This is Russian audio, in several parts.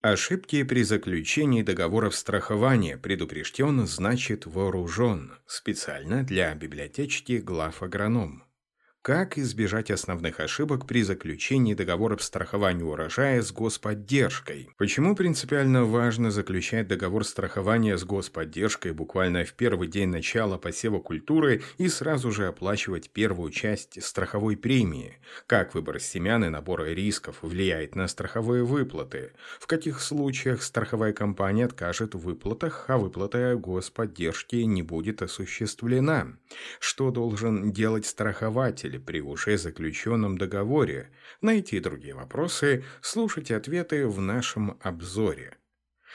Ошибки при заключении договоров страхования предупрежден, значит вооружен. Специально для библиотечки глав агроном. Как избежать основных ошибок при заключении договоров страхования урожая с господдержкой? Почему принципиально важно заключать договор страхования с господдержкой буквально в первый день начала посева культуры и сразу же оплачивать первую часть страховой премии? Как выбор семян и набора рисков влияет на страховые выплаты? В каких случаях страховая компания откажет в выплатах, а выплата господдержки не будет осуществлена? Что должен делать страхователь? При уже заключенном договоре. На эти и другие вопросы слушайте ответы в нашем обзоре.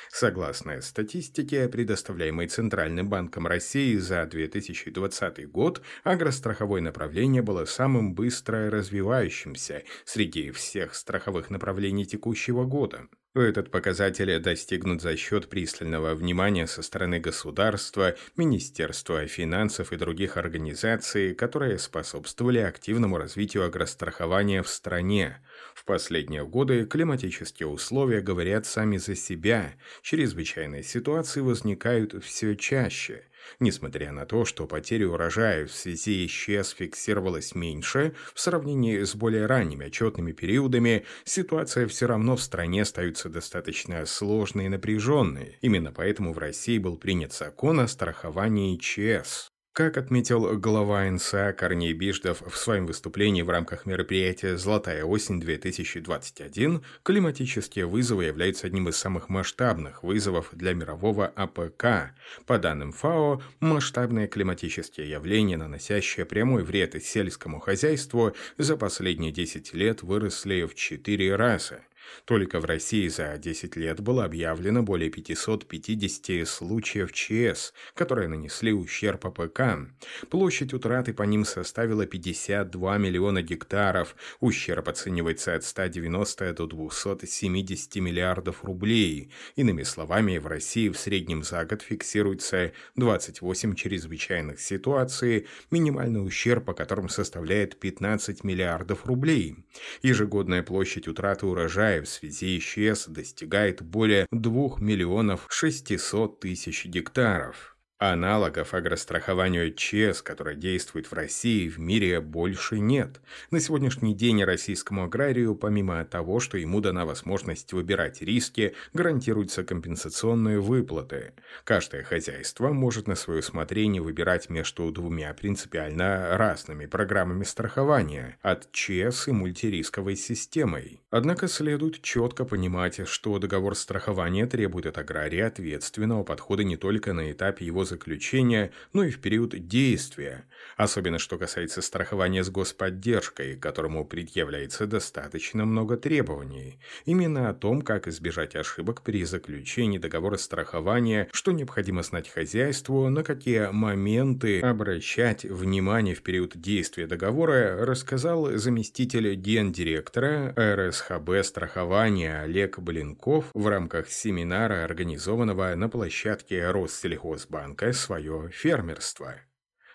Согласно статистике, предоставляемой Центральным банком России за 2020 год, агростраховое направление было самым быстро развивающимся среди всех страховых направлений текущего года. Этот показатель достигнут за счет пристального внимания со стороны государства, Министерства финансов и других организаций, которые способствовали активному развитию агрострахования в стране. В последние годы климатические условия говорят сами за себя, чрезвычайные ситуации возникают все чаще – Несмотря на то, что потеря урожая в связи с ЧС фиксировалась меньше, в сравнении с более ранними отчетными периодами, ситуация все равно в стране остается достаточно сложной и напряженной. Именно поэтому в России был принят закон о страховании ЧС. Как отметил глава НСА Корней Биждов в своем выступлении в рамках мероприятия «Золотая осень-2021», климатические вызовы являются одним из самых масштабных вызовов для мирового АПК. По данным ФАО, масштабные климатические явления, наносящие прямой вред сельскому хозяйству, за последние 10 лет выросли в 4 раза – только в России за 10 лет было объявлено более 550 случаев ЧС, которые нанесли ущерб АПК. Площадь утраты по ним составила 52 миллиона гектаров. Ущерб оценивается от 190 до 270 миллиардов рублей. Иными словами, в России в среднем за год фиксируется 28 чрезвычайных ситуаций, минимальный ущерб по которым составляет 15 миллиардов рублей. Ежегодная площадь утраты урожая в связи исчез достигает более 2 миллионов 600 тысяч гектаров. Аналогов агрострахованию ЧС, которое действует в России, в мире больше нет. На сегодняшний день российскому аграрию, помимо того, что ему дана возможность выбирать риски, гарантируются компенсационные выплаты. Каждое хозяйство может на свое усмотрение выбирать между двумя принципиально разными программами страхования – от ЧС и мультирисковой системой. Однако следует четко понимать, что договор страхования требует от агрария ответственного подхода не только на этапе его заключения, но и в период действия, особенно что касается страхования с господдержкой, которому предъявляется достаточно много требований. Именно о том, как избежать ошибок при заключении договора страхования, что необходимо знать хозяйству, на какие моменты обращать внимание в период действия договора, рассказал заместитель гендиректора РСХБ страхования Олег Блинков в рамках семинара, организованного на площадке Россельхозбанка запуская свое фермерство.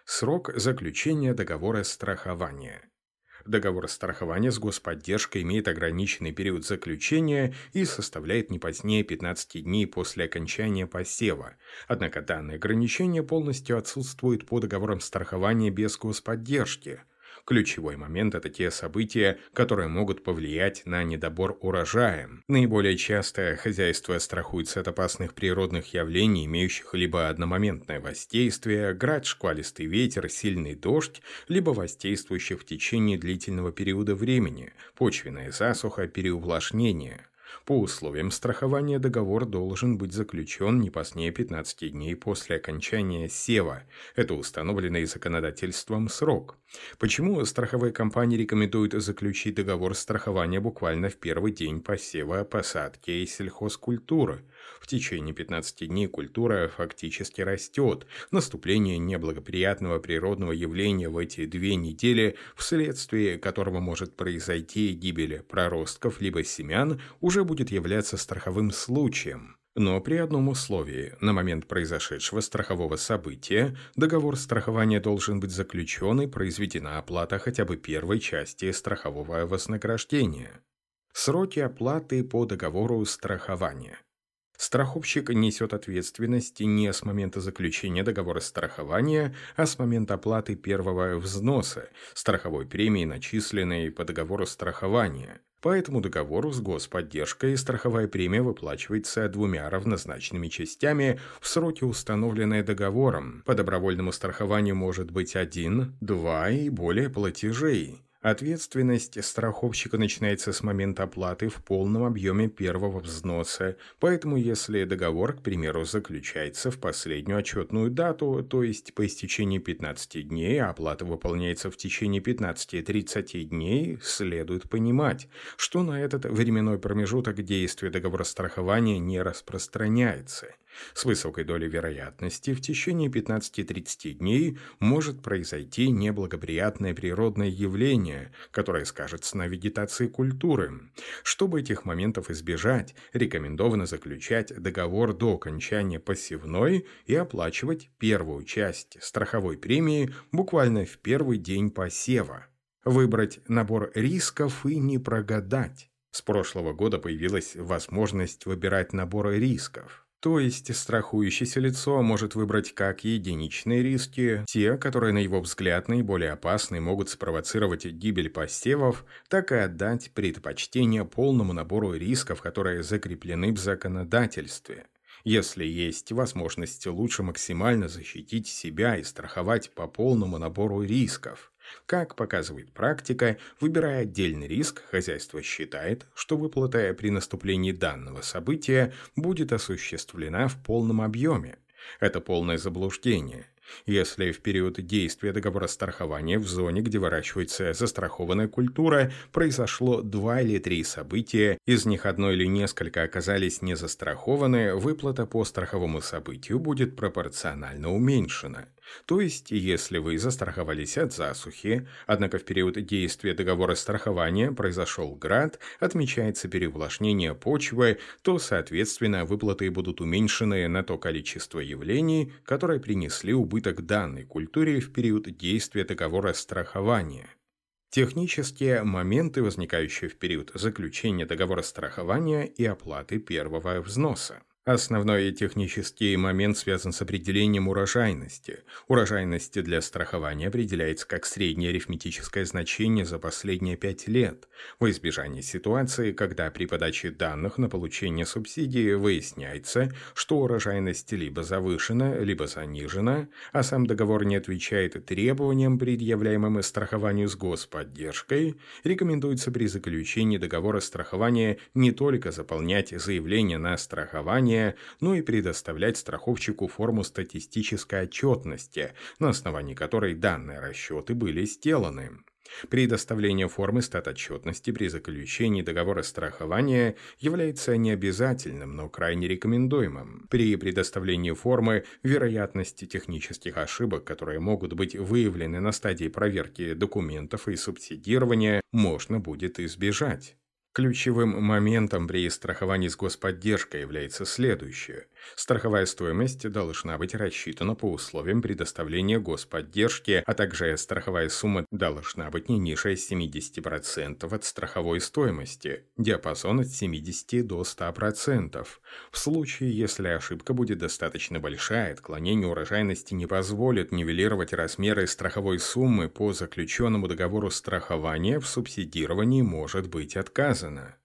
Срок заключения договора страхования. Договор страхования с господдержкой имеет ограниченный период заключения и составляет не позднее 15 дней после окончания посева. Однако данное ограничение полностью отсутствует по договорам страхования без господдержки – Ключевой момент – это те события, которые могут повлиять на недобор урожая. Наиболее часто хозяйство страхуется от опасных природных явлений, имеющих либо одномоментное воздействие, град, шквалистый ветер, сильный дождь, либо воздействующих в течение длительного периода времени, почвенная засуха, переувлажнение – по условиям страхования договор должен быть заключен не позднее 15 дней после окончания сева. Это установленный законодательством срок. Почему страховые компании рекомендуют заключить договор страхования буквально в первый день посева, посадки и сельхозкультуры? В течение 15 дней культура фактически растет. Наступление неблагоприятного природного явления в эти две недели, вследствие которого может произойти гибель проростков либо семян, уже будет являться страховым случаем. Но при одном условии. На момент произошедшего страхового события договор страхования должен быть заключен и произведена оплата хотя бы первой части страхового вознаграждения. Сроки оплаты по договору страхования. Страховщик несет ответственность не с момента заключения договора страхования, а с момента оплаты первого взноса, страховой премии, начисленной по договору страхования. По этому договору с господдержкой страховая премия выплачивается двумя равнозначными частями в сроки, установленные договором. По добровольному страхованию может быть один, два и более платежей. Ответственность страховщика начинается с момента оплаты в полном объеме первого взноса, поэтому если договор, к примеру, заключается в последнюю отчетную дату, то есть по истечении 15 дней, а оплата выполняется в течение 15-30 дней, следует понимать, что на этот временной промежуток действия договора страхования не распространяется – с высокой долей вероятности в течение 15-30 дней может произойти неблагоприятное природное явление, которое скажется на вегетации культуры. Чтобы этих моментов избежать, рекомендовано заключать договор до окончания посевной и оплачивать первую часть страховой премии буквально в первый день посева. Выбрать набор рисков и не прогадать. С прошлого года появилась возможность выбирать наборы рисков. То есть страхующееся лицо может выбрать как единичные риски, те, которые на его взгляд наиболее опасны могут спровоцировать гибель посевов, так и отдать предпочтение полному набору рисков, которые закреплены в законодательстве. Если есть возможность лучше максимально защитить себя и страховать по полному набору рисков. Как показывает практика, выбирая отдельный риск, хозяйство считает, что выплата при наступлении данного события будет осуществлена в полном объеме. Это полное заблуждение. Если в период действия договора страхования в зоне, где выращивается застрахованная культура, произошло два или три события, из них одно или несколько оказались не застрахованы, выплата по страховому событию будет пропорционально уменьшена. То есть, если вы застраховались от засухи, однако в период действия договора страхования произошел град, отмечается переувлажнение почвы, то, соответственно, выплаты будут уменьшены на то количество явлений, которые принесли убыток данной культуре в период действия договора страхования. Технические моменты, возникающие в период заключения договора страхования и оплаты первого взноса. Основной технический момент связан с определением урожайности. Урожайность для страхования определяется как среднее арифметическое значение за последние пять лет, в избежание ситуации, когда при подаче данных на получение субсидии выясняется, что урожайность либо завышена, либо занижена, а сам договор не отвечает требованиям, предъявляемым страхованию с господдержкой, рекомендуется при заключении договора страхования не только заполнять заявление на страхование, страхования, но и предоставлять страховщику форму статистической отчетности, на основании которой данные расчеты были сделаны. Предоставление формы статотчетности при заключении договора страхования является необязательным, но крайне рекомендуемым. При предоставлении формы вероятности технических ошибок, которые могут быть выявлены на стадии проверки документов и субсидирования, можно будет избежать. Ключевым моментом при страховании с господдержкой является следующее. Страховая стоимость должна быть рассчитана по условиям предоставления господдержки, а также страховая сумма должна быть не ниже 70% от страховой стоимости, диапазон от 70 до 100%. В случае, если ошибка будет достаточно большая, отклонение урожайности не позволит нивелировать размеры страховой суммы по заключенному договору страхования, в субсидировании может быть отказано сказано.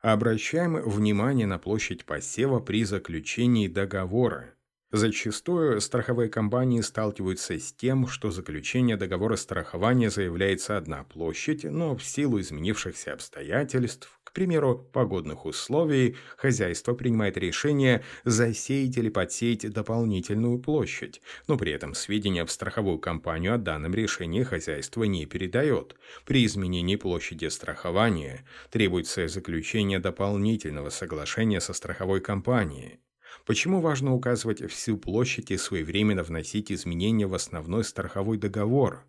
Обращаем внимание на площадь посева при заключении договора. Зачастую страховые компании сталкиваются с тем, что заключение договора страхования заявляется одна площадь, но в силу изменившихся обстоятельств к примеру, погодных условий, хозяйство принимает решение засеять или подсеять дополнительную площадь, но при этом сведения в страховую компанию о данном решении хозяйство не передает. При изменении площади страхования требуется заключение дополнительного соглашения со страховой компанией. Почему важно указывать всю площадь и своевременно вносить изменения в основной страховой договор?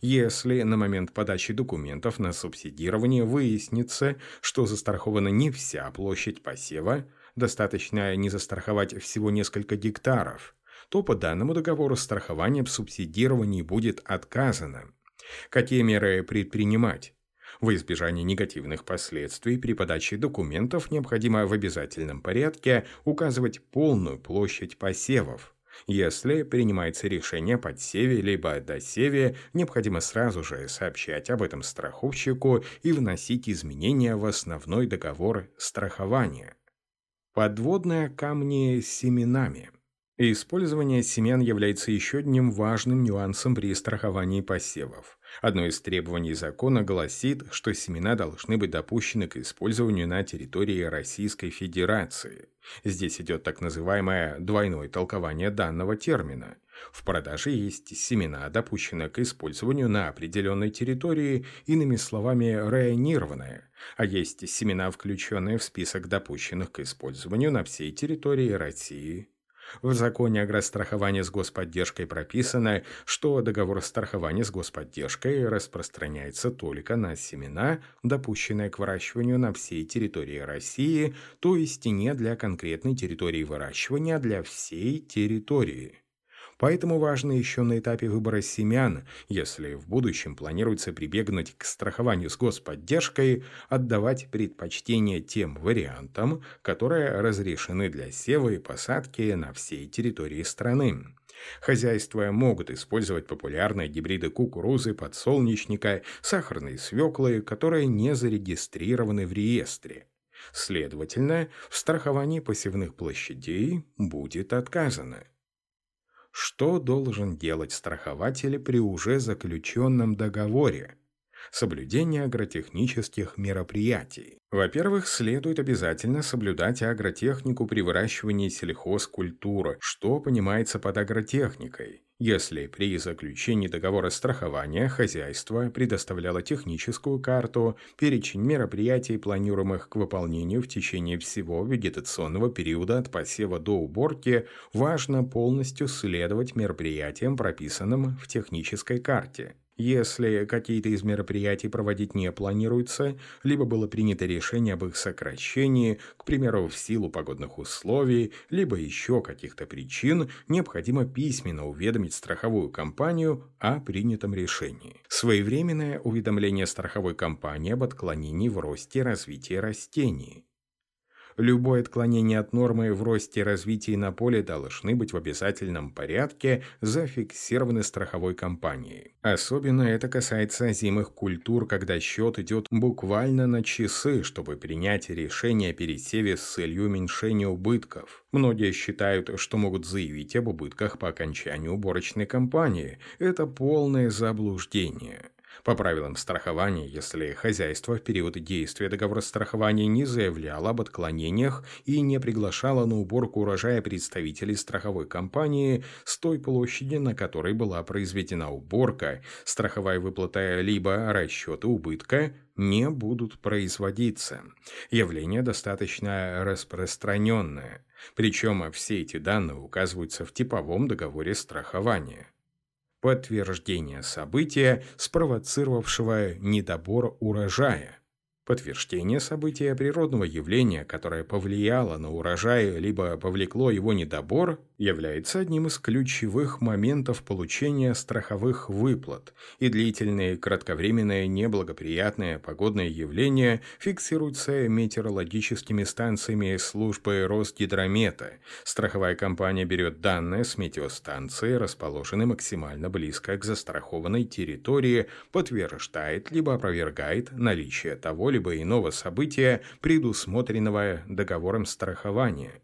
Если на момент подачи документов на субсидирование выяснится, что застрахована не вся площадь посева, достаточно не застраховать всего несколько гектаров, то по данному договору страхование в субсидировании будет отказано. Какие меры предпринимать? Во избежание негативных последствий при подаче документов необходимо в обязательном порядке указывать полную площадь посевов. Если принимается решение о подсеве либо досеве, необходимо сразу же сообщать об этом страховщику и вносить изменения в основной договор страхования. Подводные камни с семенами – Использование семян является еще одним важным нюансом при страховании посевов. Одно из требований закона гласит, что семена должны быть допущены к использованию на территории Российской Федерации. Здесь идет так называемое двойное толкование данного термина. В продаже есть семена, допущенные к использованию на определенной территории, иными словами, районированные, а есть семена, включенные в список допущенных к использованию на всей территории России в законе о страховании с господдержкой прописано, что договор страхования с господдержкой распространяется только на семена, допущенные к выращиванию на всей территории России, то есть не для конкретной территории выращивания, а для всей территории. Поэтому важно еще на этапе выбора семян, если в будущем планируется прибегнуть к страхованию с господдержкой, отдавать предпочтение тем вариантам, которые разрешены для сева и посадки на всей территории страны. Хозяйства могут использовать популярные гибриды кукурузы, подсолнечника, сахарной свеклы, которые не зарегистрированы в реестре. Следовательно, в страховании посевных площадей будет отказано. Что должен делать страхователь при уже заключенном договоре? Соблюдение агротехнических мероприятий. Во-первых, следует обязательно соблюдать агротехнику при выращивании сельхозкультуры. Что понимается под агротехникой? Если при заключении договора страхования хозяйство предоставляло техническую карту, перечень мероприятий, планируемых к выполнению в течение всего вегетационного периода от посева до уборки, важно полностью следовать мероприятиям, прописанным в технической карте. Если какие-то из мероприятий проводить не планируется, либо было принято решение об их сокращении, к примеру, в силу погодных условий, либо еще каких-то причин, необходимо письменно уведомить страховую компанию о принятом решении. Своевременное уведомление страховой компании об отклонении в росте и развитии растений. Любое отклонение от нормы в росте и развитии на поле должны быть в обязательном порядке зафиксированы страховой компанией. Особенно это касается озимых культур, когда счет идет буквально на часы, чтобы принять решение о пересеве с целью уменьшения убытков. Многие считают, что могут заявить об убытках по окончанию уборочной кампании. Это полное заблуждение. По правилам страхования, если хозяйство в период действия договора страхования не заявляло об отклонениях и не приглашало на уборку урожая представителей страховой компании с той площади, на которой была произведена уборка, страховая выплата либо расчеты убытка не будут производиться. Явление достаточно распространенное. Причем все эти данные указываются в типовом договоре страхования подтверждение события, спровоцировавшего недобор урожая. Подтверждение события природного явления, которое повлияло на урожай либо повлекло его недобор, является одним из ключевых моментов получения страховых выплат, и длительные кратковременные неблагоприятные погодные явления фиксируются метеорологическими станциями службы Росгидромета. Страховая компания берет данные с метеостанции, расположенной максимально близко к застрахованной территории, подтверждает либо опровергает наличие того либо иного события, предусмотренного договором страхования.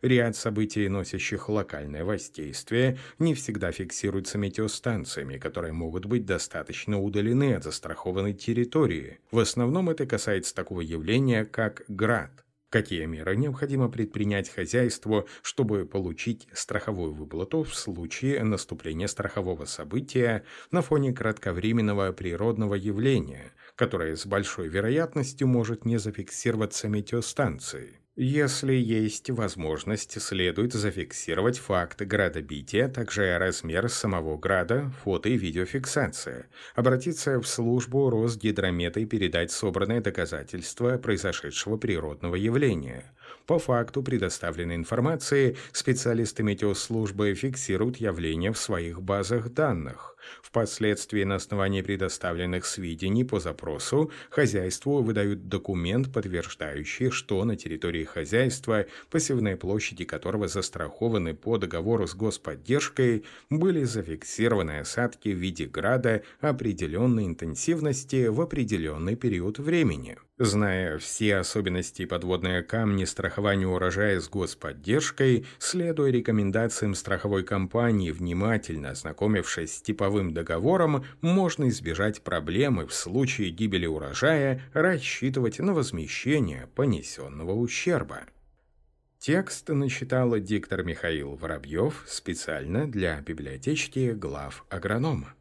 Ряд событий, носящих локальное воздействие, не всегда фиксируются метеостанциями, которые могут быть достаточно удалены от застрахованной территории. В основном это касается такого явления, как град. Какие меры необходимо предпринять хозяйству, чтобы получить страховую выплату в случае наступления страхового события на фоне кратковременного природного явления, которое с большой вероятностью может не зафиксироваться метеостанцией? Если есть возможность, следует зафиксировать факт градобития, также размер самого града, фото и видеофиксация. Обратиться в службу Росгидромета и передать собранные доказательства произошедшего природного явления. По факту предоставленной информации специалисты метеослужбы фиксируют явления в своих базах данных. Впоследствии на основании предоставленных сведений по запросу хозяйству выдают документ, подтверждающий, что на территории хозяйства, посевные площади которого застрахованы по договору с господдержкой, были зафиксированы осадки в виде града определенной интенсивности в определенный период времени. Зная все особенности подводные камни страхования урожая с господдержкой, следуя рекомендациям страховой компании, внимательно ознакомившись с типовым договором, можно избежать проблемы в случае гибели урожая, рассчитывать на возмещение понесенного ущерба. Текст начитал диктор Михаил Воробьев специально для библиотечки глав агронома.